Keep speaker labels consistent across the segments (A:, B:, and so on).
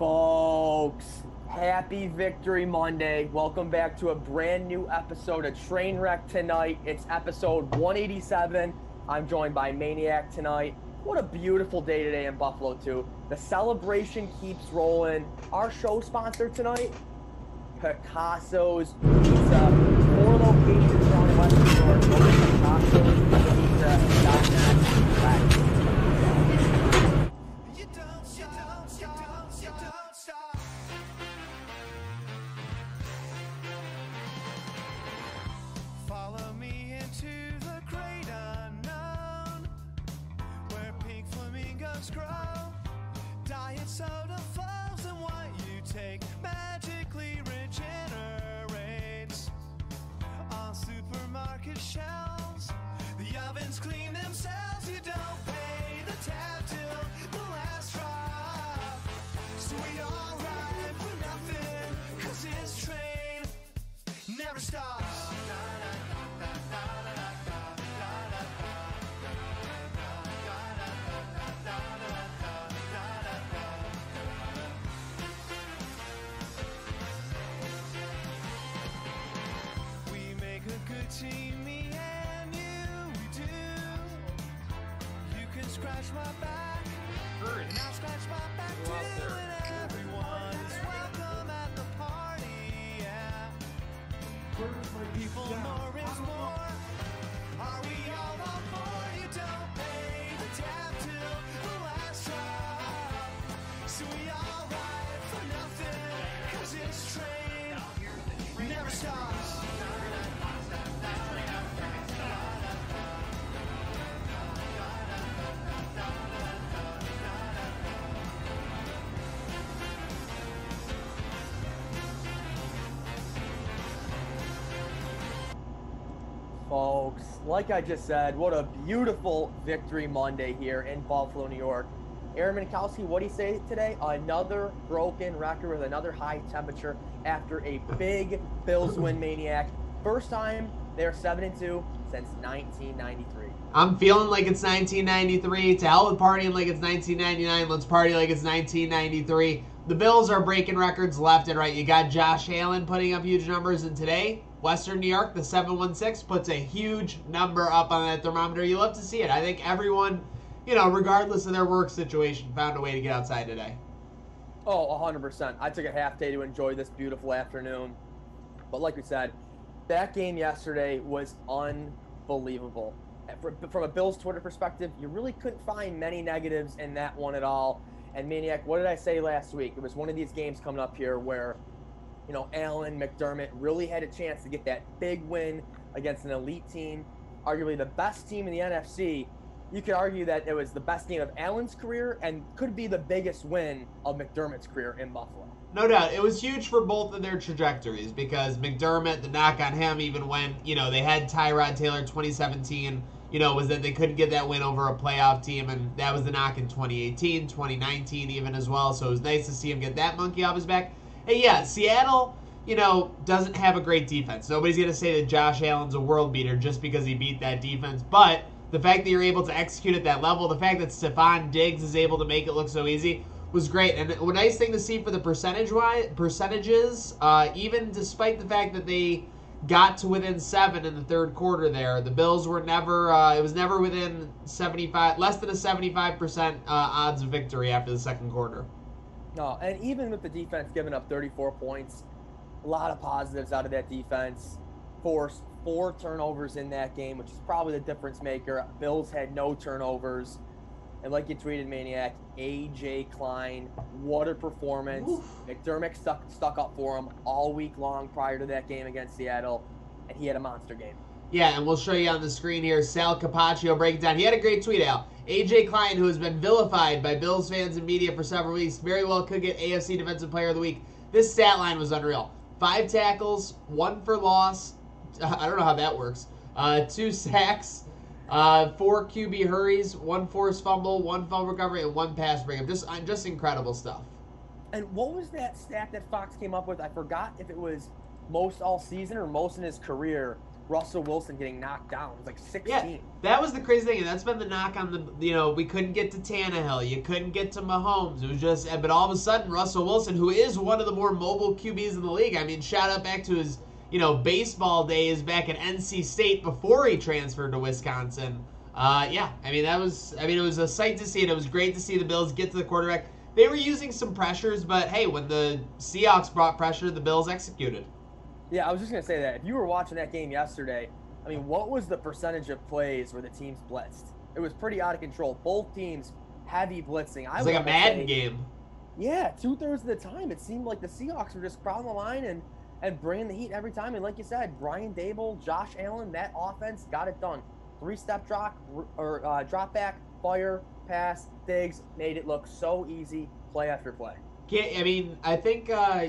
A: Folks, happy Victory Monday. Welcome back to a brand new episode of Trainwreck tonight. It's episode 187. I'm joined by Maniac tonight. What a beautiful day today in Buffalo, too. The celebration keeps rolling. Our show sponsor tonight, Picasso's
B: my back,
A: Like I just said, what a beautiful victory Monday here in Buffalo, New York. Aaron Mentkowski, what do you say today? Another broken record with another high temperature after a big Bills win maniac. First time they're 7 and 2 since 1993.
C: I'm feeling like it's 1993. To hell with partying like it's 1999. Let's party like it's 1993. The Bills are breaking records left and right. You got Josh Allen putting up huge numbers, and today, Western New York, the 716 puts a huge number up on that thermometer. You love to see it. I think everyone, you know, regardless of their work situation, found a way to get outside today.
A: Oh, 100%. I took a half day to enjoy this beautiful afternoon. But like we said, that game yesterday was unbelievable. From a Bills Twitter perspective, you really couldn't find many negatives in that one at all. And Maniac, what did I say last week? It was one of these games coming up here where, you know, Allen, McDermott really had a chance to get that big win against an elite team, arguably the best team in the NFC. You could argue that it was the best game of Allen's career and could be the biggest win of McDermott's career in Buffalo.
C: No doubt. It was huge for both of their trajectories because McDermott, the knock on him, even when, you know, they had Tyrod Taylor 2017, you know, was that they couldn't get that win over a playoff team, and that was the knock in 2018, 2019, even as well. So it was nice to see him get that monkey off his back. Hey, yeah, Seattle, you know, doesn't have a great defense. Nobody's going to say that Josh Allen's a world beater just because he beat that defense, but the fact that you're able to execute at that level, the fact that Stefon Diggs is able to make it look so easy was great. And a nice thing to see for the percentage wise percentages, uh, even despite the fact that they got to within seven in the third quarter there, the Bills were never uh, it was never within 75 less than a 75 percent uh, odds of victory after the second quarter.
A: No, and even with the defense giving up 34 points, a lot of positives out of that defense. Forced four turnovers in that game, which is probably the difference maker. Bills had no turnovers. And like you tweeted, Maniac, AJ Klein, what a performance.
C: Oof.
A: McDermott stuck, stuck up for him all week long prior to that game against Seattle, and he had a monster game.
C: Yeah, and we'll show you on the screen here. Sal Capaccio breaking down. He had a great tweet out. AJ Klein, who has been vilified by Bills fans and media for several weeks, very well could get AFC Defensive Player of the Week. This stat line was unreal. Five tackles, one for loss. I don't know how that works. Uh, two sacks, uh, four QB hurries, one forced fumble, one fumble recovery, and one pass breakup. Just, uh, just incredible stuff.
A: And what was that stat that Fox came up with? I forgot if it was most all season or most in his career. Russell Wilson getting knocked down. It was like 16.
C: Yeah, that was the crazy thing. and That's been the knock on the. You know, we couldn't get to Tannehill. You couldn't get to Mahomes. It was just. But all of a sudden, Russell Wilson, who is one of the more mobile QBs in the league. I mean, shout out back to his you know baseball days back at NC State before he transferred to Wisconsin. Uh, yeah, I mean that was. I mean it was a sight to see, and it was great to see the Bills get to the quarterback. They were using some pressures, but hey, when the Seahawks brought pressure, the Bills executed.
A: Yeah, I was just gonna say that if you were watching that game yesterday, I mean, what was the percentage of plays where the teams blitzed? It was pretty out of control. Both teams heavy blitzing. I was
C: like a Madden
A: say-
C: game.
A: Yeah, two thirds of the time, it seemed like the Seahawks were just crowding the line and and bringing the heat every time. And like you said, Brian Daboll, Josh Allen, that offense got it done. Three step drop or uh, drop back, fire, pass, Diggs, made it look so easy, play after play.
C: Can't, I mean, I think uh,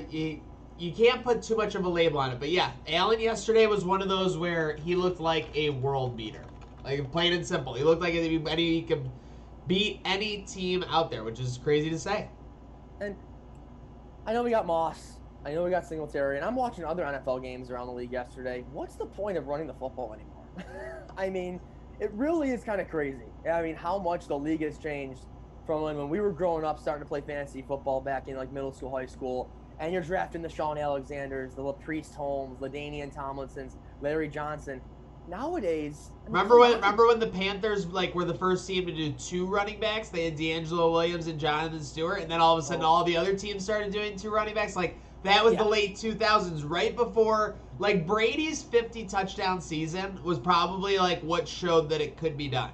C: you can't put too much of a label on it, but yeah, Allen yesterday was one of those where he looked like a world beater, like plain and simple. He looked like anybody he could beat any team out there, which is crazy to say.
A: And I know we got Moss. I know we got Singletary, and I'm watching other NFL games around the league yesterday. What's the point of running the football anymore? I mean, it really is kind of crazy. I mean, how much the league has changed from when, when we were growing up, starting to play fantasy football back in like middle school, high school, and you're drafting the Sean Alexanders, the LaPriest Holmes, LaDainian Tomlinsons, Larry Johnson. Nowadays, I mean,
C: Remember when? Remember when the Panthers like were the first team to do two running backs? They had DeAngelo Williams and Jonathan Stewart, and then all of a sudden
A: Oh.
C: all the other teams started doing two running backs. Like that was the late 2000s, right before like Brady's 50 touchdown season was probably like what showed that it could be done.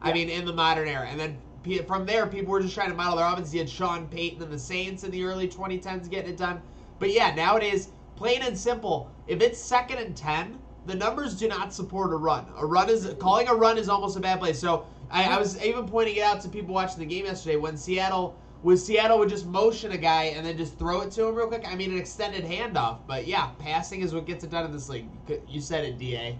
C: I mean, in the modern era, and then from there, people were just trying to model their offense. You had Sean Payton and the Saints in the early 2010s getting it done. But yeah, nowadays, plain and simple, if it's second and 10, the numbers do not support a run. A run is calling a run is almost a bad play. So I, I was even pointing it out to people watching the game yesterday when Seattle was Seattle would just motion a guy and then just throw it to him real quick. I mean, an extended handoff. But yeah, passing is what gets it done in this league. You said it, Da.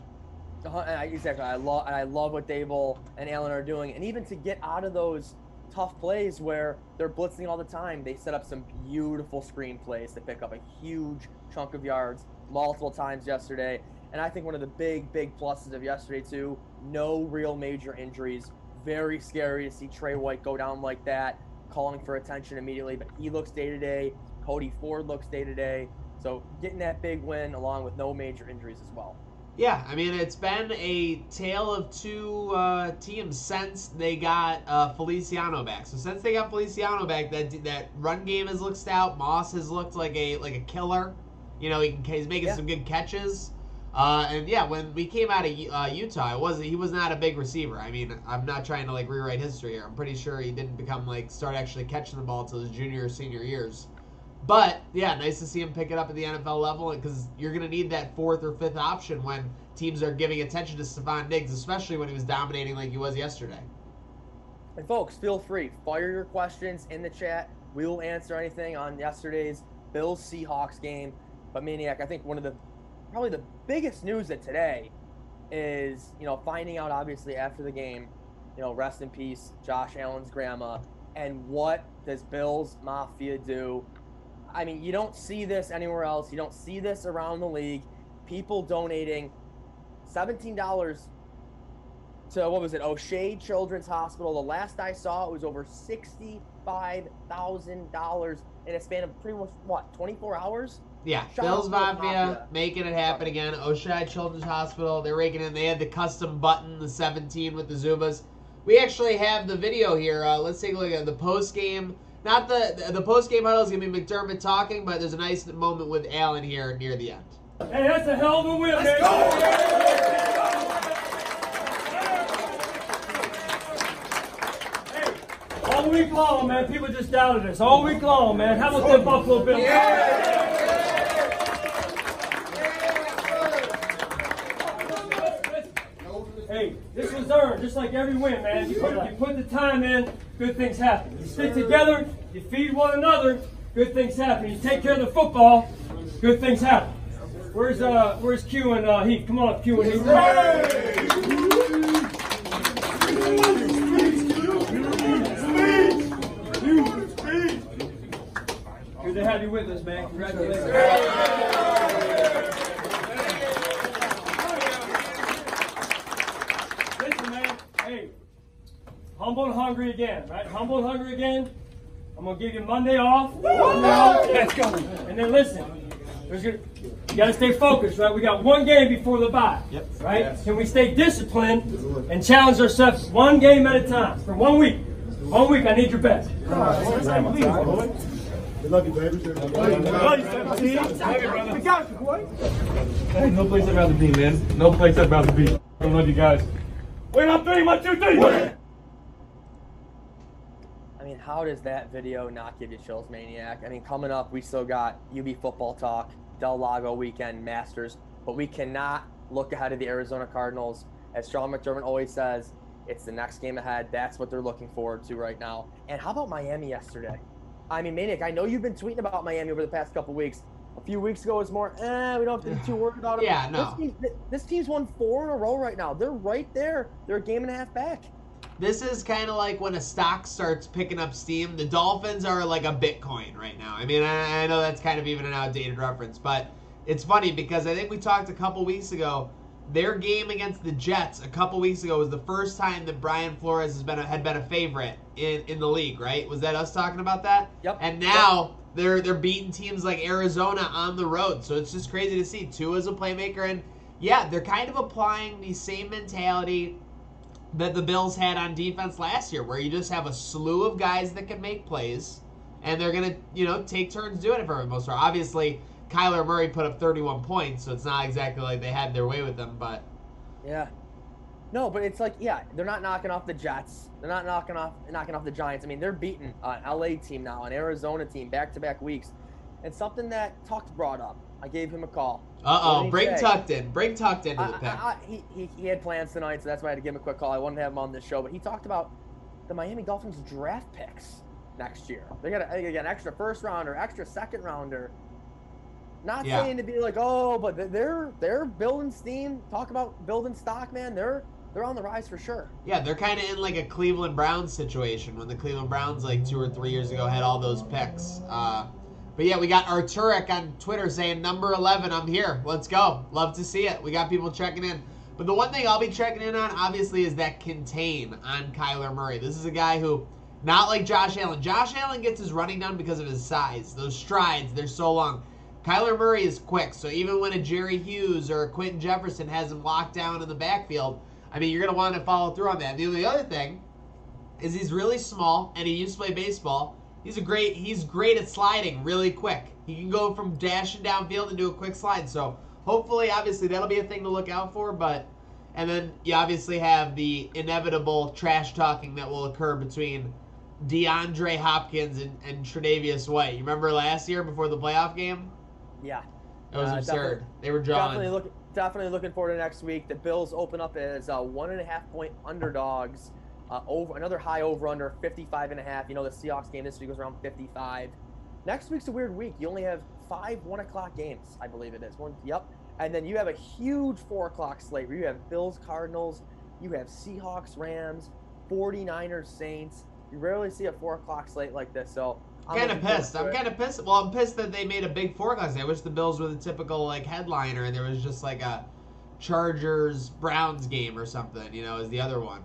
A: I- uh, exactly. I love and I love what Daboll and Allen are doing, and even to get out of those tough plays where they're blitzing all the time, they set up some beautiful screen plays to pick up a huge chunk of yards multiple times yesterday. And I think one of the big, big pluses of yesterday too, no real major injuries. Very scary to see Tre White go down like that, calling for attention immediately. But he looks day to day. Cody Ford looks day to day. So getting that big win along with no major injuries as well.
C: Yeah, I mean it's been a tale of two uh, teams since they got uh, Feliciano back. So since they got Feliciano back, that that run game has looked stout. Moss has looked like a like a killer. You know, he he's making
A: Yeah.
C: some good catches. Uh, and yeah, when we came out of uh, Utah, it wasn't he was not a big receiver. I mean, I'm not trying to like rewrite history here. I'm pretty sure he didn't become like start actually catching the ball until his junior or senior years. But yeah, nice to see him pick it up at the NFL level because you're going to need that fourth or fifth option when teams are giving attention to Stefon Diggs, especially when he was dominating like he was yesterday.
A: And folks, feel free, fire your questions in the chat. We will answer anything on yesterday's Bills Seahawks game. But Maniac, I think one of the probably the biggest news of today is, you know, finding out obviously after the game, you know, rest in peace, Josh Allen's grandma. And what does Bills Mafia do? I mean, you don't see this anywhere else. You don't see this around the league. People donating $17 to what was it? Oishei Children's Hospital. The last I saw, it was over sixty-five thousand dollars in a span of pretty much what, twenty-four hours?
C: Yeah,
A: Shout
C: Bills Mafia,
A: Mafia.
C: making it happen again. Oishei Children's Hospital, they're raking in. They had the custom button, the 17 with the Zubaz. We actually have the video here. Uh, let's take a look at the post game. Not the the, the post game huddle is gonna be McDermott talking, but there's a nice moment with Allen here near the end.
D: Hey, that's a hell of a win, man. Hey, all week long, man, people just doubted us. All week long, man. How about them Buffalo Bills? Hey, just like every win, man. You put, you put the time in, good things happen. You stick together, you feed one another, good things happen. You take care of the football, good things happen. Where's uh where's Q and uh Heath? Come on, Q and Heath. Good to have you with us, man. Congratulations. humble and hungry again, right? Humble and hungry again. I'm gonna give you Monday off. Monday. Let's go. And then listen, there's gonna, you gotta stay focused, right? We got one game before the bye.
C: Yep.
D: Right? Can we stay disciplined and challenge ourselves one game at a time for one week? One week, I need your best.
E: We love you, baby.
F: Hey, no place I'd rather be, man. No place I'd rather be. I love you guys. Wait on three, one, two, three.
A: I mean, how does that video not give you chills, Maniac? I mean, coming up, we still got UB football talk, Del Lago weekend, Masters, but we cannot look ahead of the Arizona Cardinals. As Sean McDermott always says, it's the next game ahead. That's what they're looking forward to right now. And how about Miami yesterday? I mean, Maniac, I know you've been tweeting about Miami over the past couple weeks. A few weeks ago, it was more, eh, we don't have to be too worried about it.
C: Yeah, no.
A: This, team, this team's won four in a row right now. They're right there. They're a game and a half back.
C: This is kind of like when a stock starts picking up steam. The Dolphins are like a Bitcoin right now. I mean, I, I know that's kind of even an outdated reference, but it's funny because I think we talked a couple weeks ago. Their game against the Jets a couple weeks ago was the first time that Brian Flores has been a, had been a favorite in, in the league, right? Was that us talking about that?
A: Yep.
C: And now they're they're beating teams like Arizona on the road, so it's just crazy to see. Two as a playmaker, and yeah, they're kind of applying the same mentality that the Bills had on defense last year, where you just have a slew of guys that can make plays, and they're gonna, you know, take turns doing it for the most part. Obviously, Kyler Murray put up 31 points, so it's not exactly like they had their way with them, but
A: Yeah. No, but it's like, yeah, they're not knocking off the Jets. They're not knocking off knocking off the Giants. I mean, they're beating uh, an LA team now, an Arizona team, back to back weeks. And something that Tuck brought up, I gave him a call.
C: Uh oh, bring
A: say?
C: tucked in, bring tucked into
A: I,
C: the
A: I. I, he, he, he had plans tonight, so that's why I had to give him a quick call. I wanted to have him on this show, but he talked about the Miami Dolphins draft picks next year. They got, they got an extra first rounder, extra second rounder. Not
C: Yeah.
A: saying to be like, oh, but they're they're building steam. Talk about building stock, man. They're they're on the rise for sure.
C: Yeah, they're kind of in like a Cleveland Browns situation when the Cleveland Browns like two or three years ago had all those picks. Uh, but yeah, we got Arturic on Twitter saying number 11, I'm here. Let's go. Love to see it. We got people checking in. But the one thing I'll be checking in on, obviously, is that contain on Kyler Murray. This is a guy who, not like Josh Allen. Josh Allen gets his running done because of his size. Those strides, they're so long. Kyler Murray is quick, so even when a Jerry Hughes or a Quinton Jefferson has him locked down in the backfield, I mean, you're going to want to follow through on that. The other thing is he's really small and he used to play baseball. He's a great he's great at sliding really quick. He can go from dashing downfield and do a quick slide. So hopefully obviously that'll be a thing to look out for, but and then you obviously have the inevitable trash talking that will occur between DeAndre Hopkins and, and Tre'Davious White. You remember last year before the playoff game?
A: Yeah.
C: It was
A: Uh,
C: absurd. They were drawing.
A: Definitely look definitely looking forward to next week. The Bills open up as uh, one and a half point underdogs. Uh, over another high over under 55 and a half. You know the Seahawks game this week was around 55. Next week's a weird week. You only have five one o'clock games, I believe it is. One, yep. And then you have a huge four o'clock slate where you have Bills, Cardinals, you have Seahawks, Rams, 49ers, Saints. You rarely see a four o'clock slate like this. So I'm
C: kind of pissed. I'm kind of pissed. Well, I'm pissed that they made a big forecast. I wish the Bills were the typical like headliner, and there was just like a Chargers Browns game or something. You know, is the other one.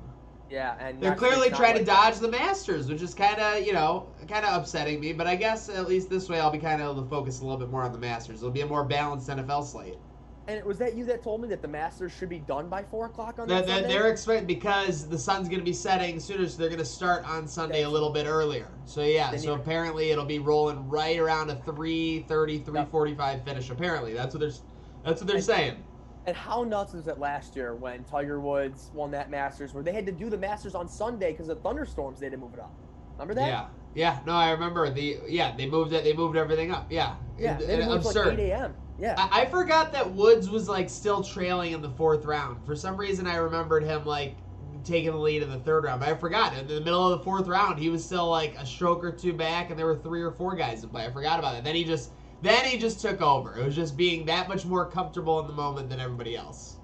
A: Yeah, and
C: They're
A: next
C: clearly
A: not
C: trying to
A: like that.
C: dodge the Masters, which is kind of you know kind of upsetting me. But I guess at least this way I'll be kind of able to focus a little bit more on the Masters. It'll be a more balanced NFL slate.
A: And was that you that told me that the Masters should be done by four o'clock on
C: That,
A: that
C: that
A: Sunday?
C: they're expecting because the sun's going to be setting sooner, so they're going to start on Sunday a little bit earlier. So yeah,
A: They
C: so
A: need-
C: apparently it'll be rolling right around a 3:30, 3:45 finish. Apparently, that's what they're that's what they're
A: And-
C: saying.
A: And how nuts was it last year when Tiger Woods won that Masters, where they had to do the Masters on Sunday because of thunderstorms? They had to move it up. Remember that?
C: Yeah, yeah. No, I remember the yeah they moved it. They moved everything up. Yeah,
A: Yeah.
C: And-
A: They had to
C: and
A: move it to like
C: absurd.
A: 8 a.m. Yeah.
C: I, I forgot that Woods was like still trailing in the fourth round. For some reason, I remembered him like taking the lead in the third round. But I forgot in the middle of the fourth round, he was still like a stroke or two back, and there were three or four guys in play. I forgot about it. Then he just then he just took over. It was just being that much more comfortable in the moment than everybody else.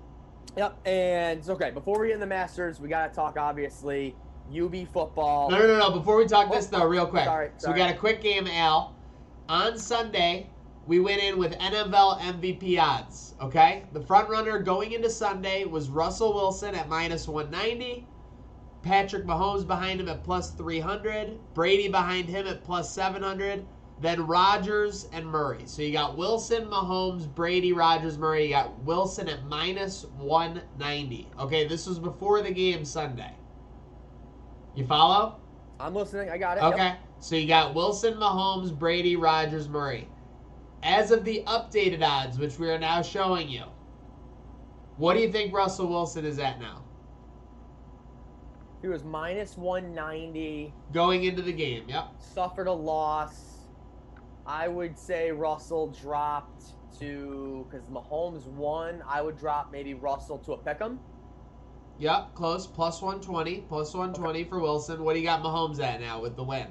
A: Yep. And it's okay. Before we get in the Masters, we got to talk obviously UB football.
C: No, no, no, no. Before we talk this
A: Oh,
C: though, real quick.
A: sorry,
C: So we got a quick game, Al. On Sunday, we went in with NFL MVP odds. Okay, the front runner going into Sunday was Russell Wilson at minus 190. Patrick Mahomes behind him at plus 300. Brady behind him at plus 700. Then Rodgers and Murray. So you got Wilson, Mahomes, Brady, Rodgers, Murray. You got Wilson at minus 190. Okay, this was before the game Sunday. You follow?
A: I'm listening. I got it. Yep.
C: Okay. So you got Wilson, Mahomes, Brady, Rodgers, Murray. As of the updated odds, which we are now showing you, what do you think Russell Wilson is at now?
A: He was minus 190.
C: Going into the game, yep.
A: Suffered a loss. I would say Russell dropped to because Mahomes won. I would drop maybe Russell to a pick'em.
C: Yep, close. Plus 120. Plus 120 for Wilson. What do you got Mahomes at now with the win?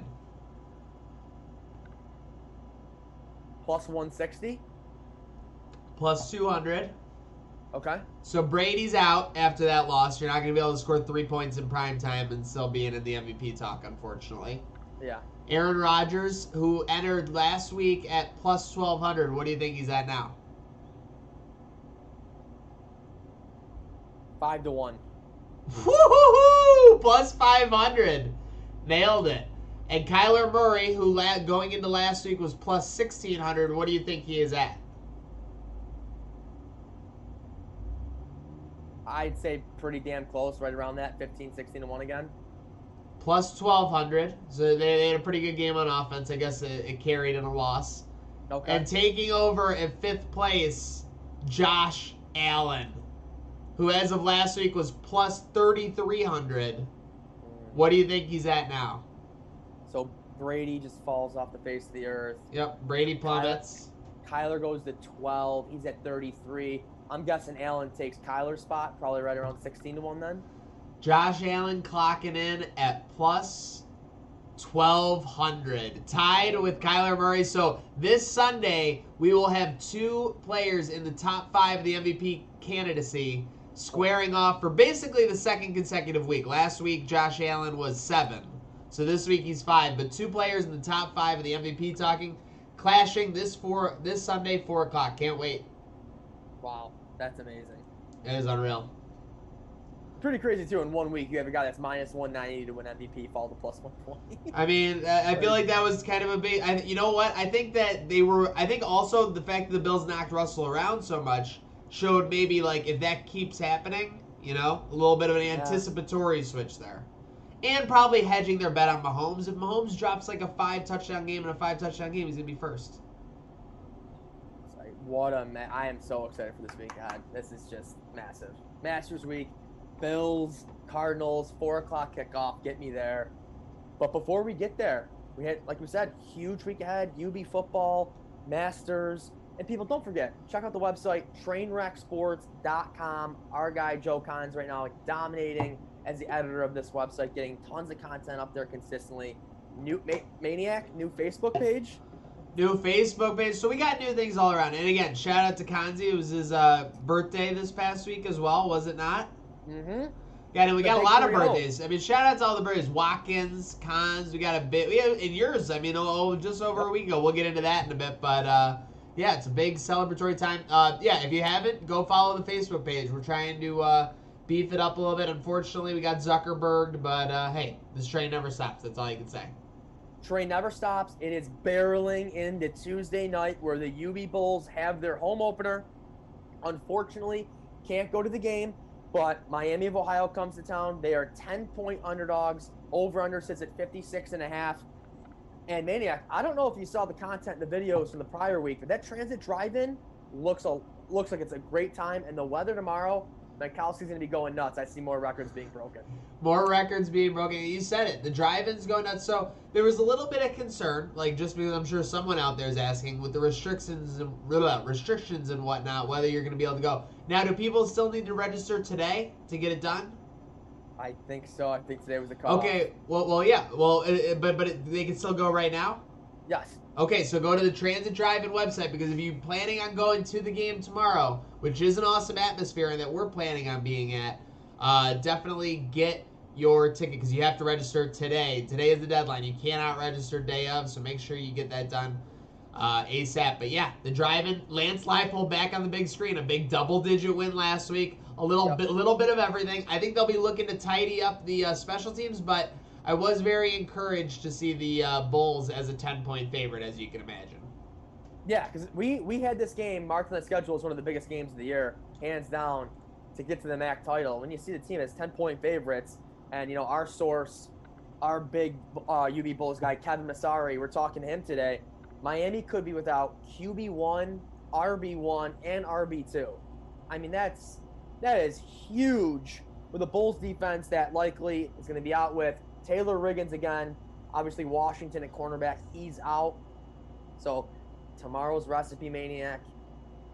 A: Plus 160.
C: Plus 200.
A: Okay.
C: So Brady's out after that loss. You're not going to be able to score three points in prime time and still being in the MVP talk, unfortunately.
A: Yeah.
C: Aaron Rodgers, who entered last week at plus 1200, what do you think he's at now?
A: Five to one.
C: Woo-hoo-hoo! Plus 500. Nailed it. And Kyler Murray, who la- going into last week was plus 1600, what do you think he is at?
A: I'd say pretty damn close, right around that 15, 16 to one again.
C: Plus 1200. So they, they had a pretty good game on offense. I guess it, it carried in a loss.
A: Okay.
C: And taking over at fifth place, Josh Allen, who as of last week was plus 3,300. What do you think he's at now?
A: so Brady just falls off the face of the earth.
C: Yep, Brady plummets.
A: Kyler goes to 12. He's at 33. I'm guessing Allen takes Kyler's spot, probably right around 16 to 1 then.
C: Josh Allen clocking in at plus 1,200, tied with Kyler Murray. So this Sunday, we will have two players in the top five of the MVP candidacy squaring off for basically the second consecutive week. Last week, Josh Allen was seven. So this week he's five, but two players in the top five of the MVP talking, clashing this four this Sunday four o'clock. Can't wait.
A: Wow, that's amazing.
C: It is unreal.
A: Pretty crazy too. In one week, you have a guy that's minus 190 to win MVP, fall to plus 120.
C: I mean, I I feel like that was kind of a big. I, you know what? I think that they were. I think also the fact that the Bills knocked Russell around so much showed maybe like if that keeps happening, you know, a little bit of an anticipatory switch there, and probably hedging their bet on Mahomes. If Mahomes drops like a five touchdown game and a five touchdown game, he's gonna be first.
A: What a ma- I am so excited for this week. God, this is just massive. Masters week, Bills, Cardinals, four o'clock kickoff. Get me there. But before we get there, we had, like we said, huge week ahead. UB football, Masters, and people don't forget check out the website trainwrecksports.com. Our guy Joe Cons right now like, dominating as the editor of this website, getting tons of content up there consistently. New Ma- Maniac, new Facebook page.
C: New Facebook page. So we got new things all around. And again, shout out to Kanzi. It was his uh, birthday this past week as well, was it not?
A: Mm-hmm.
C: Yeah, and we
A: The
C: got a lot of
A: 3-0.
C: birthdays. I mean, shout out to all the birthdays. Watkins, Cons, we got a bit. We have, in yours, I mean, oh, just over a week ago. We'll get into that in a bit. But uh, yeah, it's a big celebratory time. Uh, yeah, if you haven't, go follow the Facebook page. We're trying to uh, beef it up a little bit. Unfortunately, we got Zuckerberg, but uh, hey, this train never stops. That's all you can say.
A: Train never stops. It is barreling into Tuesday night where the UB Bulls have their home opener. Unfortunately, can't go to the game, but Miami of Ohio comes to town. They are 10 point underdogs. Over under sits at 56 and a half. And Maniac, I don't know if you saw the content in the videos from the prior week, but that transit drive-in looks a looks like it's a great time. And the weather tomorrow, Mentkowski's gonna be going nuts. I see more records being broken.
C: More records being broken. You said it. The drive-ins going nuts. So there was a little bit of concern, like just because I'm sure someone out there is asking with the restrictions and restrictions and whatnot, whether you're going to be able to go. Now, do people still need to register today to get it done?
A: I think so. I think today was the cutoff.
C: Okay. Well, well, yeah. Well, it, it- but but it, they can still go right now.
A: Yes.
C: Okay, so go to the Transit Drive-In website because if you're planning on going to the game tomorrow, which is an awesome atmosphere and that we're planning on being at, uh, definitely get your ticket because you have to register today. Today is the deadline. You cannot register day of, so make sure you get that done. Uh, ASAP. But yeah, the driving Lance Leipold back on the big screen, a big double-digit win last week. A little
A: Yep.
C: bit, little bit of everything. I think they'll be looking to tidy up the uh, special teams, but I was very encouraged to see the uh, Bulls as a 10-point favorite, as you can imagine.
A: Yeah, because we we had this game marked on the schedule as one of the biggest games of the year, hands down, to get to the MAC title. When you see the team as ten point favorites, and you know our source, our big uh, UB Bulls guy Kevin Masari, we're talking to him today. Miami could be without QB one, RB one, and RB two. I mean that's that is huge with a Bulls defense that likely is going to be out with Taylor Riggins again. Obviously Washington at cornerback, he's out. So tomorrow's recipe maniac,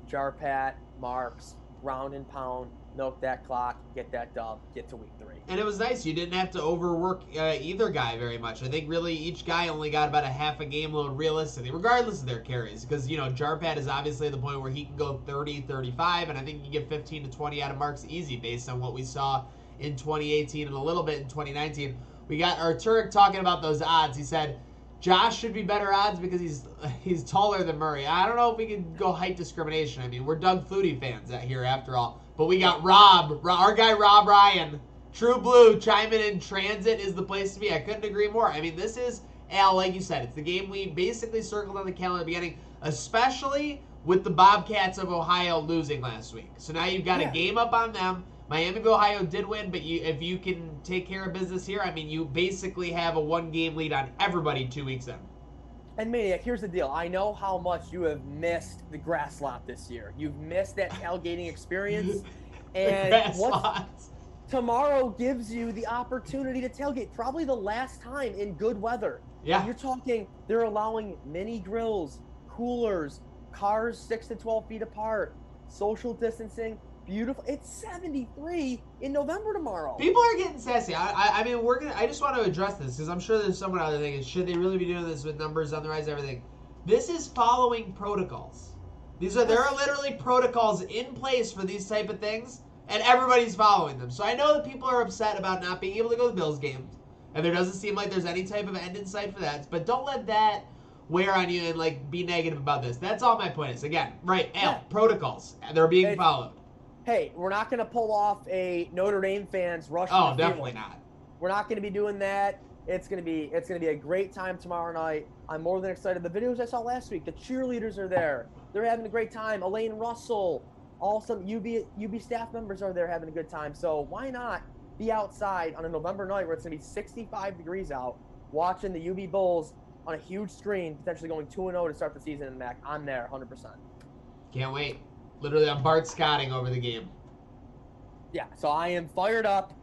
A: Jarpat, marks, round and pound, milk that clock, get that dub, get to week three.
C: And it was nice. You didn't have to overwork uh, either guy very much. I think really each guy only got about a half a game load realistically, regardless of their carries. Because, you know, Jarpat is obviously at the point where he can go 30, 35, and I think you get 15 to 20 out of Marks easy based on what we saw in 2018 and a little bit in 2019. We got Arturic talking about those odds. He said, Josh should be better odds because he's he's taller than Murray. I don't know if we can go height discrimination. I mean, we're Doug Flutie fans out here after all. But we got Rob, our guy Rob Ryan, True Blue, chiming in. Transit is the place to be. I couldn't agree more. I mean, this is Al, like you said, it's the game we basically circled on the calendar at the beginning, especially with the Bobcats of Ohio losing last week. So now you've got
A: Yeah.
C: a game up on them. Miami of Ohio did win, but you, if you can take care of business here, I mean, you basically have a one-game lead on everybody two weeks in.
A: And Maniac, here's the deal. I know how much you have missed the grass lot this year. You've missed that tailgating experience. And
C: Grass
A: what tomorrow gives you the opportunity to tailgate, probably the last time in good weather.
C: Yeah.
A: You're talking, they're allowing mini grills, coolers, cars six to 12 feet apart, social distancing. Beautiful. It's 73 in November tomorrow.
C: People are getting sassy. I, I, I mean, we're gonna. I just want to address this because I'm sure there's someone out there thinking, should they really be doing this with numbers on the rise, and everything? This is following protocols. These are there are literally protocols in place for these type of things, and everybody's following them. So I know that people are upset about not being able to go to the Bills games, and there doesn't seem like there's any type of end in sight for that. But don't let that wear on you and like be negative about this. That's all my point is. Again, right? Al,
A: Yeah.
C: protocols. They're being
A: It's-
C: followed.
A: Hey, we're not going to pull off a Notre Dame fans rush.
C: Oh,
A: the field.
C: definitely not.
A: We're not going to be doing that. It's going to be it's going to be a great time tomorrow night. I'm more than excited. The videos I saw last week, the cheerleaders are there. They're having a great time. Elaine Russell, all some UB UB staff members are there having a good time. So why not be outside on a November night where it's going to be 65 degrees out, watching the UB Bulls on a huge screen, potentially going 2 0 to start the season in the MAC. I'm there 100%.
C: Can't wait. Literally, I'm Bart Scotting over the game.
A: Yeah, so I am fired up.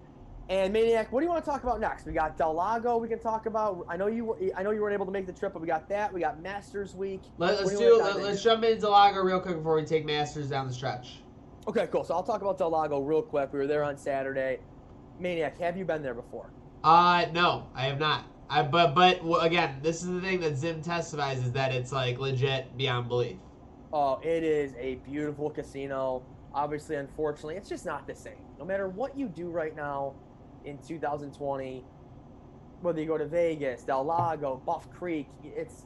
A: And Maniac, what do you want to talk about next? We got Del Lago. We can talk about. I know you. I know you weren't able to make the trip, but we got that. We got Masters Week.
C: Let, us
A: do
C: do. Let, let's jump into Lago real quick before we take Masters down the stretch.
A: Okay, cool. So I'll talk about Del Lago real quick. We were there on Saturday. Maniac, have you been there before?
C: Uh, no, I have not. I but but again, this is the thing that Zim testifies is that it's like legit beyond belief.
A: Oh, it is a beautiful casino. Obviously, unfortunately, it's just not the same. No matter what you do right now in 2020, whether you go to Vegas, Del Lago, Buff Creek, it's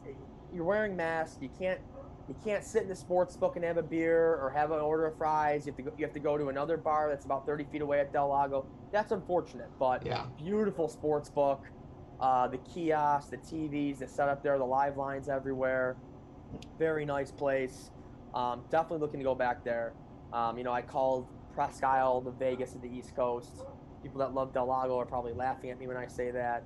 A: you're wearing masks. You can't you can't sit in the sports book and have a beer or have an order of fries. You have to go, you have to go to another bar that's about 30 feet away at Del Lago. That's unfortunate, but
C: Yeah.
A: beautiful sports book. Uh, the kiosks, the TVs, the setup there, the live lines everywhere. Very nice place. Um, definitely looking to go back there. Um, you know, I called Presque Isle the Vegas of the East Coast. People that love Del Lago are probably laughing at me when I say that.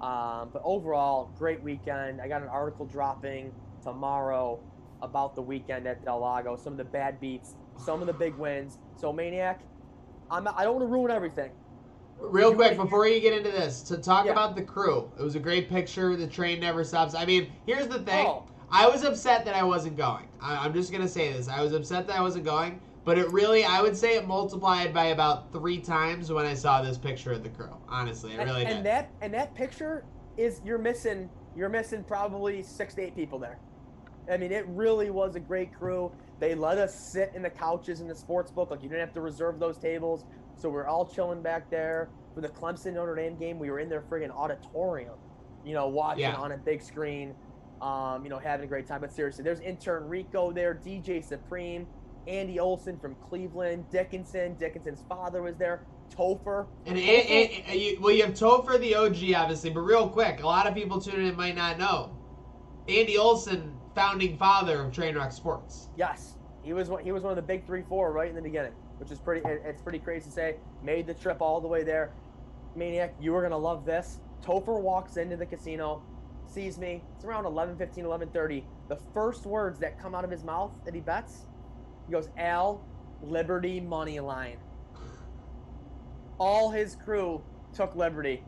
A: Um, but overall, great weekend. I got an article dropping tomorrow about the weekend at Del Lago. Some of the bad beats, some of the big wins. So Maniac, I'm I don't want to ruin everything.
C: Real
A: You
C: quick before you get into this, to talk
A: Yeah.
C: about the crew. It was a great picture. The train never stops. I mean, here's the thing.
A: Oh.
C: I was upset that I wasn't going. I, I'm just gonna say this. I was upset that I wasn't going, but it really, I would say, it multiplied by about three times when I saw this picture of the crew. Honestly, it
A: And,
C: really
A: and
C: did.
A: that and that picture is you're missing you're missing probably six to eight people there. I mean, it really was a great crew. They let us sit in the couches in the sports book, like you didn't have to reserve those tables. So we're all chilling back there for the Clemson Notre Dame game. We were in their friggin' auditorium, you know, watching
C: Yeah.
A: on a big screen. Um, you know, having a great time. But seriously, there's intern Rico there, DJ Supreme, Andy Olson from Cleveland, Dickinson. Dickinson's father was there. Topher.
C: And, and, and- and you, well, you have Topher the OG, obviously, but real quick, a lot of people tuning in might not know. Andy Olson, founding father of Train Trainwreck Sports.
A: Yes, he was one, he was one of the big three, four right in the beginning, which is pretty. it- it's pretty crazy to say. Made the trip all the way there. Maniac, you are gonna love this. Topher walks into the casino, sees me. It's around 11:15, 11:30. The first words that come out of his mouth that he bets, he goes, "Al, Liberty money line." All his crew took Liberty.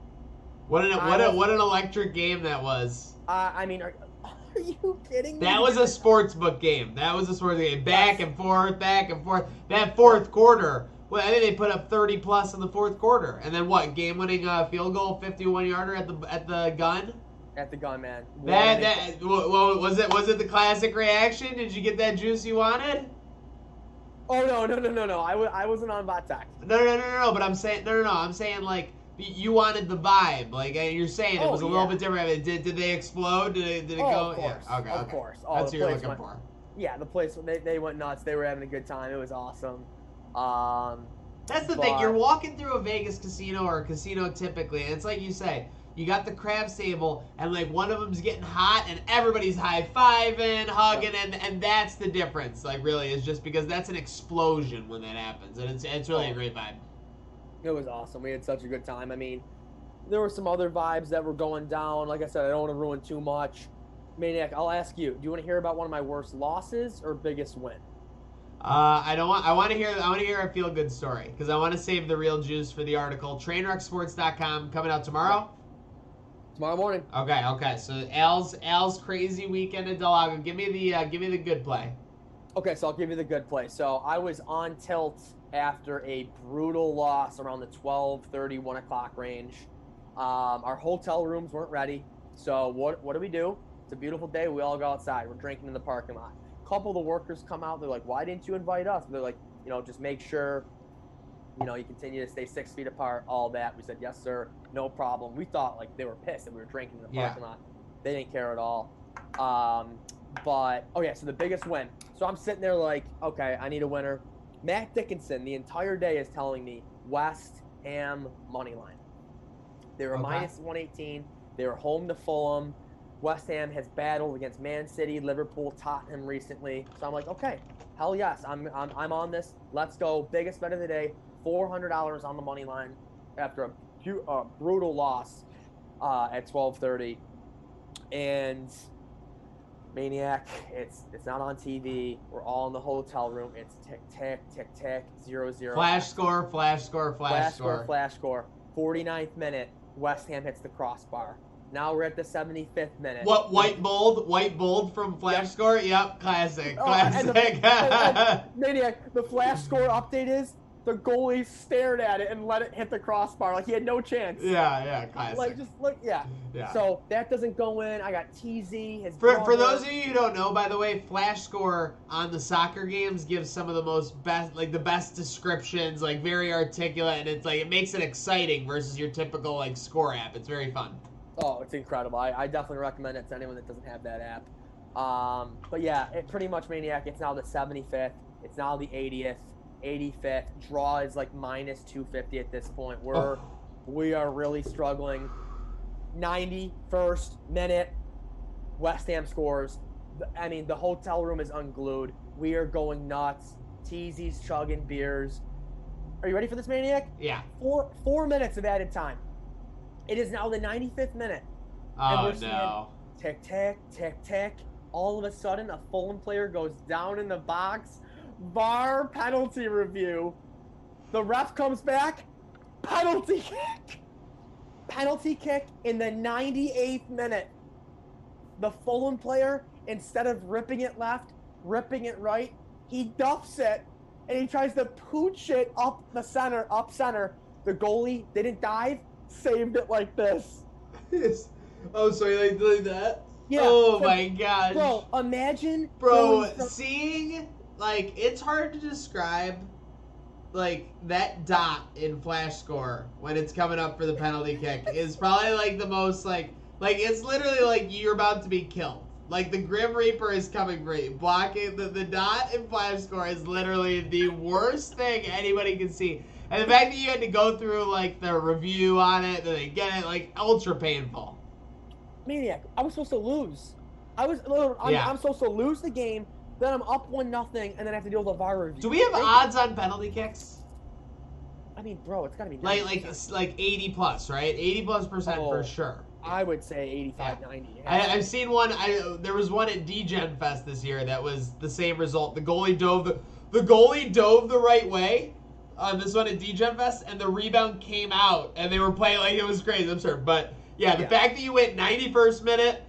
C: What an what a what an electric game that was.
A: Uh, I mean, are, are you kidding me?
C: That was a sports book game. That was a sports game. Back and forth, back and forth. That fourth quarter. Well, I think they put up 30 plus in the fourth quarter, and then what? Game-winning uh, field goal, 51 yarder at the at the gun.
A: At the gun, man.
C: That that wha- was it. Was it the classic reaction? Did you get that juice you wanted?
A: Oh no, no, no, no, no! I w- I wasn't on Vatak.
C: No, no, no, no, no. But I'm saying no, no, no. I'm saying like you wanted the vibe. Like you're saying it
A: Oh,
C: was a little bit different. Did, did they explode? Did it, did it
A: Oh,
C: go?
A: of course,
C: Yeah. Okay.
A: of
C: okay.
A: course. Oh,
C: That's what you're looking
A: went-
C: for.
A: Yeah, the place they, they went nuts. They were having a good time. It was awesome. Um,
C: That's the thing. You're walking through a Vegas casino or a casino typically, and it's like you say, you got the craps table, and like one of them's getting hot, and everybody's high fiving, hugging, and and that's the difference. Like really, is just because that's an explosion when that happens, and it's it's really a great vibe.
A: it was awesome. We had such a good time. I mean, there were some other vibes that were going down. Like I said, I don't want to ruin too much. Maniac, I'll ask you. Do you want to hear about one of my worst losses or biggest win?
C: Uh, I don't want. I want to hear. I want to hear a feel good story because I want to save the real juice for the article. Trainwrecksports.com coming out tomorrow.
A: Tomorrow morning.
C: Okay, okay. So Al's Al's crazy weekend at Del Lago. Give me the uh, give me the good play.
A: Okay, so I'll give you the good play. So I was on tilt after a brutal loss around the 12, 30, 1 o'clock range. Um, our hotel rooms weren't ready. So what what do we do? It's a beautiful day. We all go outside. We're drinking in the parking lot. A couple of the workers come out. They're like, "Why didn't you invite us?" They're like, "You know, just make sure, you know, you continue to stay six feet apart." All that. We said, "Yes, sir. No problem." We thought like they were pissed that we were drinking in the
C: Yeah.
A: parking lot. They didn't care at all. Um, but oh yeah, so the biggest win. So I'm sitting there like, okay, I need a winner. Matt Dickinson the entire day is telling me West Ham money line. They were
C: Okay.
A: minus 118. They were home to Fulham. West Ham has battled against Man City, Liverpool, Tottenham recently. So I'm like, okay, hell yes, I'm I'm, I'm on this. Let's go. Biggest bet of the day, $400 on the money line after a, a brutal loss uh, at 12:30. And Maniac, it's it's not on TV. We're all in the hotel room. It's tick tick tick tick zero zero.
C: Flash score, flash score, flash,
A: flash
C: score.
A: score, flash score. 49th minute, West Ham hits the crossbar. Now we're at the 75th minute.
C: What white bold? White bold from flash
A: Yep.
C: score? Yep, classic,
A: Oh, and the-
C: classic.
A: and- and- Maniac, the flash score update is the goalie stared at it and let it hit the crossbar. Like he had no chance.
C: yeah, yeah, classic.
A: Like just look, yeah.
C: yeah.
A: So that doesn't go in. I got TZ. His
C: For, for those of you who don't know, by the way, Flash Score on the soccer games gives some of the most best, like the best descriptions, like very articulate, and it's like it makes it exciting versus your typical like score app. It's very fun.
A: Oh, it's incredible. I, I definitely recommend it to anyone that doesn't have that app. Um, but yeah, it pretty much Maniac. It's now the 75th. It's now the 80th, 85th. Draw is like minus 250 at this point. We're
C: Oh.
A: we are really struggling. 91st minute, West Ham scores. I mean, the hotel room is unglued. We are going nuts. TZ's chugging beers. Are you ready for this, Maniac?
C: Yeah.
A: Four four minutes of added time. It is now the 95th minute. And
C: Oh
A: seeing-
C: no.
A: Tick, tick, tick, tick. All of a sudden, a Fulham player goes down in the box. VAR penalty review. The ref comes back. Penalty kick. Penalty kick in the 98th minute. The Fulham player, instead of ripping it left, ripping it right, he duffs it and he tries to pooch it up the center, up center. The goalie didn't dive, saved it like this.
C: oh, so sorry, like doing that.
A: Yeah.
C: oh
A: so-
C: my gosh.
A: Bro, imagine.
C: Bro,
A: from-
C: seeing like it's hard to describe like that dot in flash score when it's coming up for the penalty kick is probably like the most like like it's literally like you're about to be killed. Like the Grim Reaper is coming for you. Blocking the, the dot in five score is literally the worst thing anybody can see. And the fact that you had to go through like the review on it, that they get it, like ultra painful.
A: Maniac, I was supposed to lose. I was, I'm,
C: Yeah.
A: I'm supposed to lose the game, then I'm up one nothing, and then I have to deal with a VAR review.
C: Do we have
A: They-
C: odds on penalty kicks?
A: I mean, bro, it's gotta be
C: Like like it's like eighty plus, right? Eighty plus percent
A: Oh.
C: for sure.
A: I would say 85, 90.
C: I, I've seen one. I there was one at DGen Fest this year that was the same result. The goalie dove the the goalie dove the right way on this one at DGen Fest, and the rebound came out, and they were playing like it was crazy. I'm sure, but yeah, the
A: Yeah.
C: fact that you went 91st minute,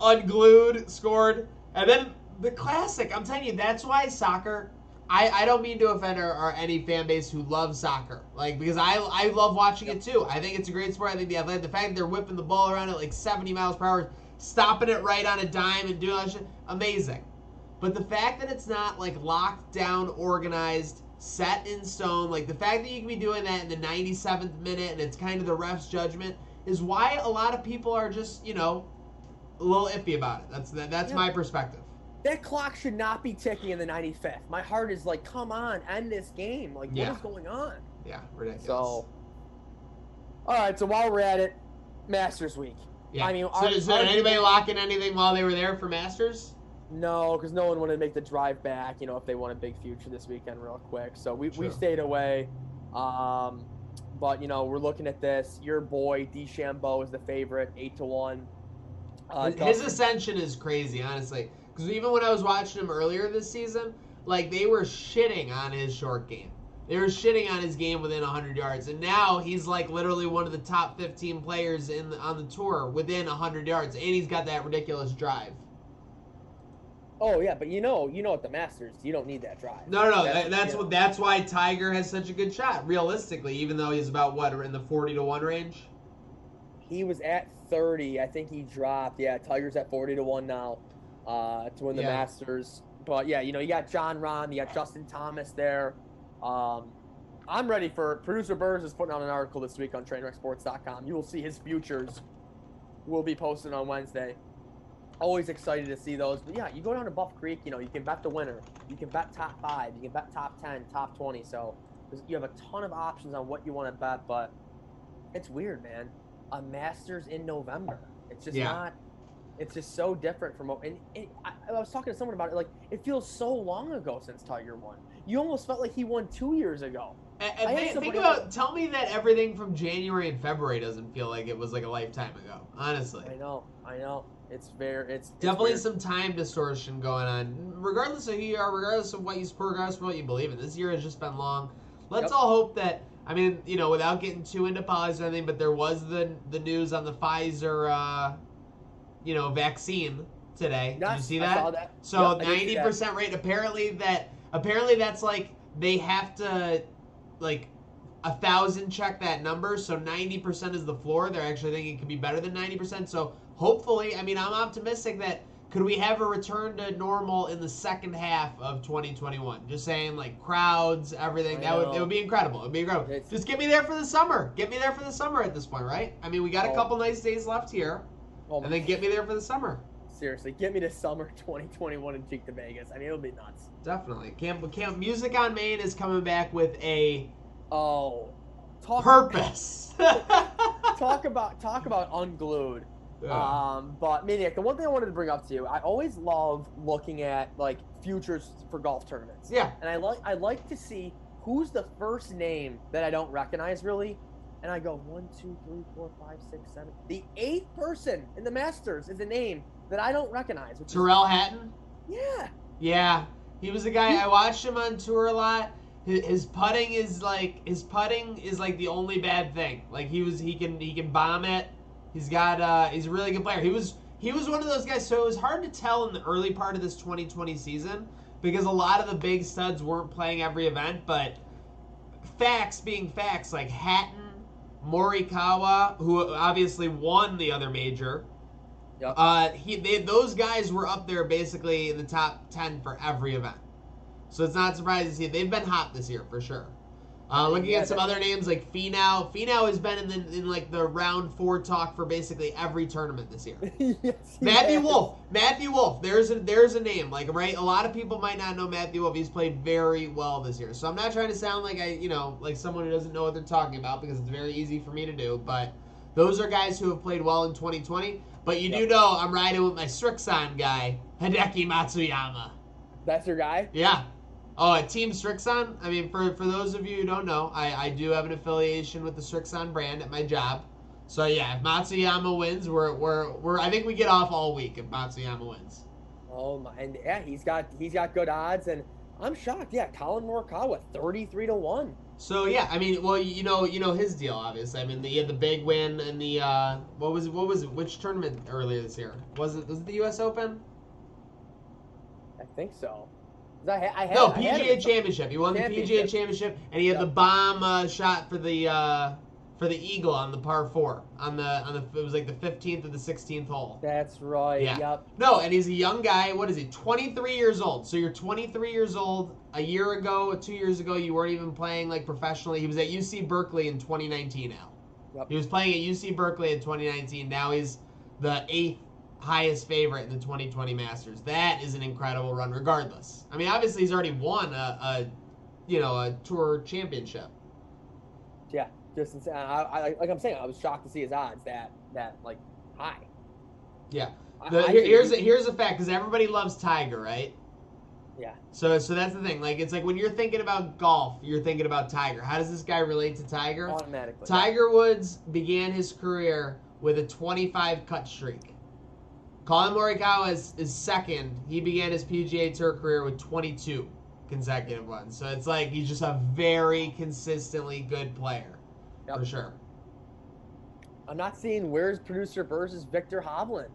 C: unglued, scored, and then the classic. I'm telling you, that's why soccer. I, I don't mean to offend our, our any fan base who loves soccer, like because I I love watching it too. I think it's a great sport. I think the athletic, the fact that they're whipping the ball around at like 70 miles per hour, stopping it right on a dime and doing all that shit, amazing. But the fact that it's not like locked down, organized, set in stone, like the fact that you can be doing that in the 97th minute and it's kind of the ref's judgment is why a lot of people are just you know a little iffy about it. That's that, that's
A: Yeah.
C: my perspective.
A: That clock should not be ticking in the 95th. My heart is like, come on, end this game. Like,
C: Yeah.
A: what is going on?
C: Yeah, ridiculous.
A: So, all right. So while we're at it, Masters Week.
C: yeah.
A: I mean,
C: so,
A: our-
C: so
A: our-
C: did anybody lock in anything while they were there for Masters?
A: No, because no one wanted to make the drive back. You know, if they want a big future this weekend, real quick. So we, we stayed away. Um, but you know, we're looking at this. Your boy DeChambeau is the favorite, eight to one. Uh,
C: His- His
A: Dustin-
C: ascension is crazy, honestly. Because even when I was watching him earlier this season, like they were shitting on his short game. They were shitting on his game within 100 yards, and now he's like literally one of the top 15 players in the, on the tour within 100 yards, and he's got that ridiculous drive.
A: Oh yeah, but you know, you know at the Masters, you don't need that drive.
C: No, no, no.
A: That's-
C: That's what. That's why Tiger has such a good shot. Realistically, even though he's about what in the 40 to one range.
A: He was at 30. I think he dropped. Yeah, Tiger's at 40 to 1 now uh, to win the
C: Yeah.
A: Masters. But yeah, you know, you got Jon Rahm, you got Justin Thomas there. Um, I'm ready for producer Burrs is putting out an article this week on trainwrecksports.com. You will see his futures will be posted on Wednesday. Always excited to see those. But yeah, you go down to Buff Creek, you know, you can bet the winner. You can bet top five. You can bet top 10, top 20. So you have a ton of options on what you want to bet. But it's weird, man. A Masters in November. It's just
C: Yeah.
A: not. It's just so different from. And, and I, I was talking to someone about it. Like it feels so long ago since Tiger won. You almost felt like he won two years ago.
C: And, and think, think about. Tell me that everything from January and February doesn't feel like it was like a lifetime ago. Honestly.
A: I know. I know. It's very. It's it's
C: Definitely
A: weird.
C: some time distortion going on. Regardless of who you are, regardless of what you support, regardless of what you believe in, this year has just been long. Let's
A: Yep.
C: all hope that. I mean, you know, without getting too into politics or anything, but there was the the news on the Pfizer, uh, you know, vaccine today. Did you
A: Yes,
C: see that?
A: that.
C: So
A: Yep, I did see
C: ninety
A: that.
C: percent rate. Apparently that apparently that's like they have to like a thousand check that number. So ninety percent is the floor. They're actually thinking it could be better than ninety percent. So hopefully, I mean, I'm optimistic that could we have a return to normal in the second half of 2021? Just saying, like crowds, everything.
A: I
C: that would it would be incredible. It would be incredible.
A: It's-
C: Just get me there for the summer. Get me there for the summer at this point, right? I mean, we got a
A: Oh.
C: couple nice days left here,
A: Oh
C: and then get me there for the summer.
A: Seriously, get me to summer 2021 and cheek to Vegas. I mean, it'll be nuts.
C: Definitely. Camp, Camp Music on Main is coming back with a
A: Oh, talk
C: purpose.
A: talk about talk about unglued.
C: Yeah.
A: Um, but Maniac, the one thing I wanted to bring up to you, I always love looking at like futures for golf tournaments.
C: yeah.
A: And I like I like to see who's the first name that I don't recognize really. And I go one, two, three, four, five, six, seven. The eighth person in the Masters is a name that I don't recognize. Which is-
C: Tyrrell Hatton.
A: yeah.
C: Yeah. He was a guy I watched him on tour a lot. His, his putting is like his putting is like the only bad thing. Like he was he can he can bomb it. He's got uh he's a really good player. He was he was one of those guys so it was hard to tell in the early part of this 2020 season because a lot of the big studs weren't playing every event, but facts being facts like Hatton, Morikawa, who obviously won the other major,
A: Yep.
C: uh, he they, those guys were up there basically in the top ten for every event. So it's not surprising to see they've been hot this year for sure. Uh, looking
A: Yeah,
C: at some other names like Finau. Finau has been in the in like the round four talk for basically every tournament this year.
A: yes,
C: Matthew. Wolf. Matthew Wolff. There's a there's a name. Like right, a lot of people might not know Matthew Wolff. He's played very well this year. So I'm not trying to sound like I, you know, like someone who doesn't know what they're talking about because it's very easy for me to do. But those are guys who have played well in 2020. But you do know I'm riding with my Strixon guy, Hideki Matsuyama.
A: That's your guy.
C: Yeah. Oh, at Team Strixon. I mean, for for those of you who don't know, I I do have an affiliation with the Strixon brand at my job. So yeah, if Matsuyama wins, we're we're we're I think we get off all week if Matsuyama wins.
A: Oh my, and yeah, he's got he's got good odds, and I'm shocked. Yeah, Collin Morikawa, thirty-three to one.
C: So yeah, I mean, well, you know, you know his deal, obviously. I mean, he had the big win in the uh, what was what was it? Which tournament earlier this year? Was it was it the U.S. Open?
A: I think so. I, I had,
C: No, PGA Championship. He won the PGA
A: Championship.
C: And he had
A: Yeah.
C: the bomb uh, shot for the uh, for the eagle on the par four on the on the it was like the fifteenth or the sixteenth hole.
A: That's right.
C: Yeah.
A: Yep.
C: No, and he's a young guy. What is he? 23 years old. So you're 23 years old. A year ago, two years ago, you weren't even playing like professionally. He was at UC Berkeley in 2019 now.
A: Yep.
C: He was playing at UC Berkeley in 2019. Now he's the eighth highest favorite in the 2020 Masters. That is an incredible run, regardless. I mean, obviously he's already won a, a you know, a tour championship.
A: Yeah. Just insane. I, I, like I'm saying, I was shocked to see his odds that that like high.
C: Yeah. The,
A: I
C: here's a, here's a fact because everybody loves Tiger, right?
A: Yeah.
C: So so that's the thing. Like it's like when you're thinking about golf, you're thinking about Tiger. How does this guy relate to Tiger?
A: automatically.
C: Tiger Woods began his career with a 25 cut streak. Collin Morikawa is, is second. He began his PGA Tour career with 22 consecutive ones. So it's like he's just a very consistently good player,
A: Yep.
C: for sure.
A: I'm not seeing where's producer versus Viktor Hovland.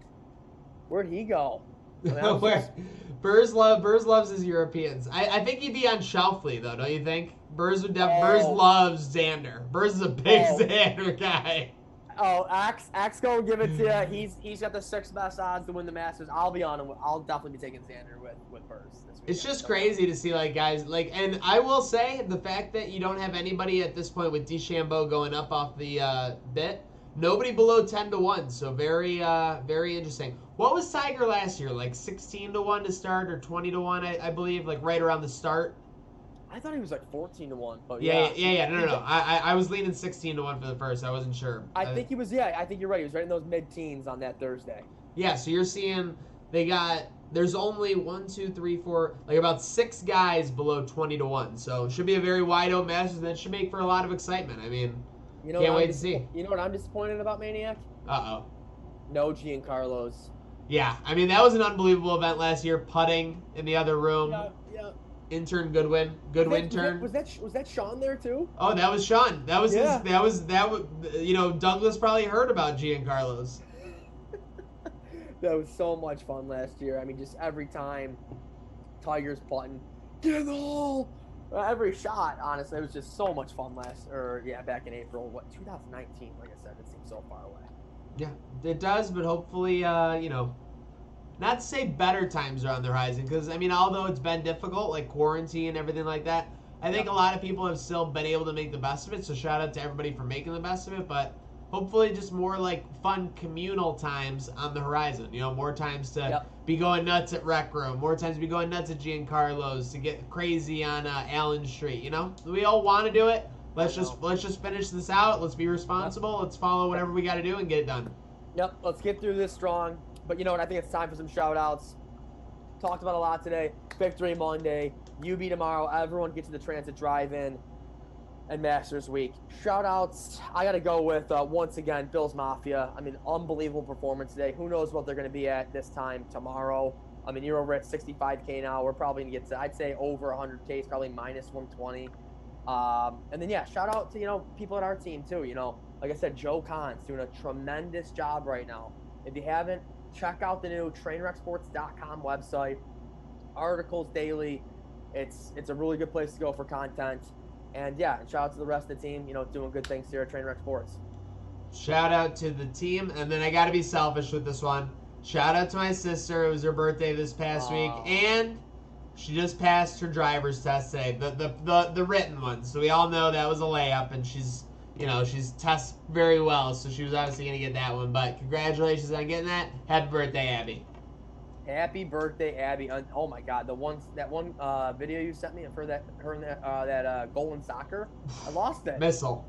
A: Where'd he go? I mean, I was
C: Where Burrs love Burrs loves his Europeans. I, I think he'd be on Schauffele though, don't you think? Burrs would def- Burrs
A: Oh.
C: loves Xander. Burrs is a big
A: Oh.
C: Xander guy.
A: Oh, Axe, Axe, go give it to you. He's he's got the sixth best odds to win the Masters. I'll be on him. I'll definitely be taking Xander with with week.
C: It's just crazy to see like guys like, and I will say the fact that you don't have anybody at this point with DeChambeau going up off the uh, bit, nobody below ten to one. So very uh, very interesting. What was Tiger last year? Like sixteen to one to start or twenty to one? I, I believe like right around the start.
A: I thought he was like 14 to one, but
C: Yeah,
A: yeah,
C: yeah, yeah. No, no, no. I, I was leaning sixteen to one for the first. I wasn't sure.
A: I think he was. Yeah, I think you're right. He was right in those mid-teens on that Thursday.
C: Yeah, so you're seeing they got there's only one, two, three, four, like about six guys below twenty to one. So it should be a very wide open Masters. That should make for a lot of excitement. I mean,
A: You know,
C: Can't wait
A: I'm
C: to see.
A: You know what I'm disappointed about Maniac?
C: uh oh.
A: No Giancarlo's.
C: Yeah, I mean that was an unbelievable event last year. Putting in the other room,
A: Yeah, yeah.
C: Intern Goodwin, Goodwin
A: Was that,
C: turn.
A: was that was that Sean there too?
C: Oh, that was Sean. That was
A: Yeah.
C: his. That was that. Was, you know, Douglas probably heard about Giancarlo's.
A: That was so much fun last year. I mean, just every time Tigers putting, get in the hole. Uh, every shot, honestly, it was just so much fun last, or yeah, back in April. What 2019? Like I said, it seems so far away.
C: Yeah, it does, but hopefully, uh, you know, not to say better times are on the horizon, because I mean, although it's been difficult, like quarantine and everything like that, I think
A: Yeah.
C: a lot of people have still been able to make the best of it. So shout out to everybody for making the best of it, but hopefully, just more like fun communal times on the horizon. You know, more times to
A: Yep.
C: be going nuts at Rec Room, more times to be going nuts at Giancarlo's, to get crazy on uh, Allen Street. You know, we all want to do it. Let's just let's just finish this out. Let's be responsible. Let's follow whatever we got to do and get it done.
A: Yep, let's get through this strong. But you know what? I think it's time for some shout outs. Talked about a lot today. Victory Monday, UB tomorrow. Everyone get to the Transit Drive In and Masters Week. Shout outs. I got to go with, uh, once again, Bills Mafia. I mean, unbelievable performance today. Who knows what they're going to be at this time tomorrow? I mean, you're over at 65K now. We're probably going to get to, I'd say, over 100K. It's probably minus 120. Um, and then, yeah, shout out to, you know, people at our team, too. You know, like I said, Joe Cons doing a tremendous job right now. If you haven't, check out the new trainwrecksports.com website. Articles daily. It's it's a really good place to go for content. And yeah, shout out to the rest of the team, you know, doing good things here at Trainwreck Sports.
C: Shout out to the team, and then I got to be selfish with this one. Shout out to my sister. It was her birthday this past week, and She just passed her driver's test today, the the the, the written one. So we all know that was a layup, and she's you know she's tests very well, so she was obviously gonna get that one. But congratulations on getting that. Happy birthday, Abby.
A: Happy birthday, Abby! Oh my God, the one that one uh, video you sent me for that her and that uh, that uh, goal in soccer, I lost it.
C: Missile.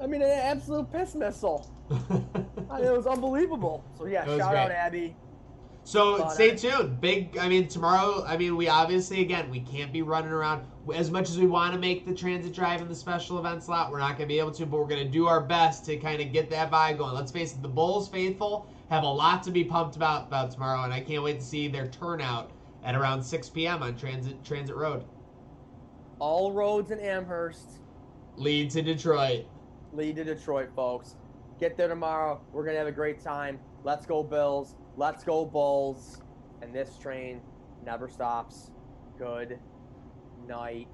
A: I mean, an absolute piss missile. I mean, it was unbelievable. So yeah,
C: was
A: shout out. Abby.
C: So stay tuned. Big. I mean, tomorrow. I mean, we obviously again we can't be running around as much as we want to make the transit drive and the special event slot. We're not going to be able to, but we're going to do our best to kind of get that vibe going. Let's face it, the Bulls faithful have a lot to be pumped about about tomorrow, and I can't wait to see their turnout at around 6 p.m. on Transit Transit Road.
A: All roads in Amherst
C: Lead to Detroit.
A: lead to Detroit, folks. Get there tomorrow. We're gonna have a great time. Let's go Bills. Let's go Bulls. And this train never stops. Good night.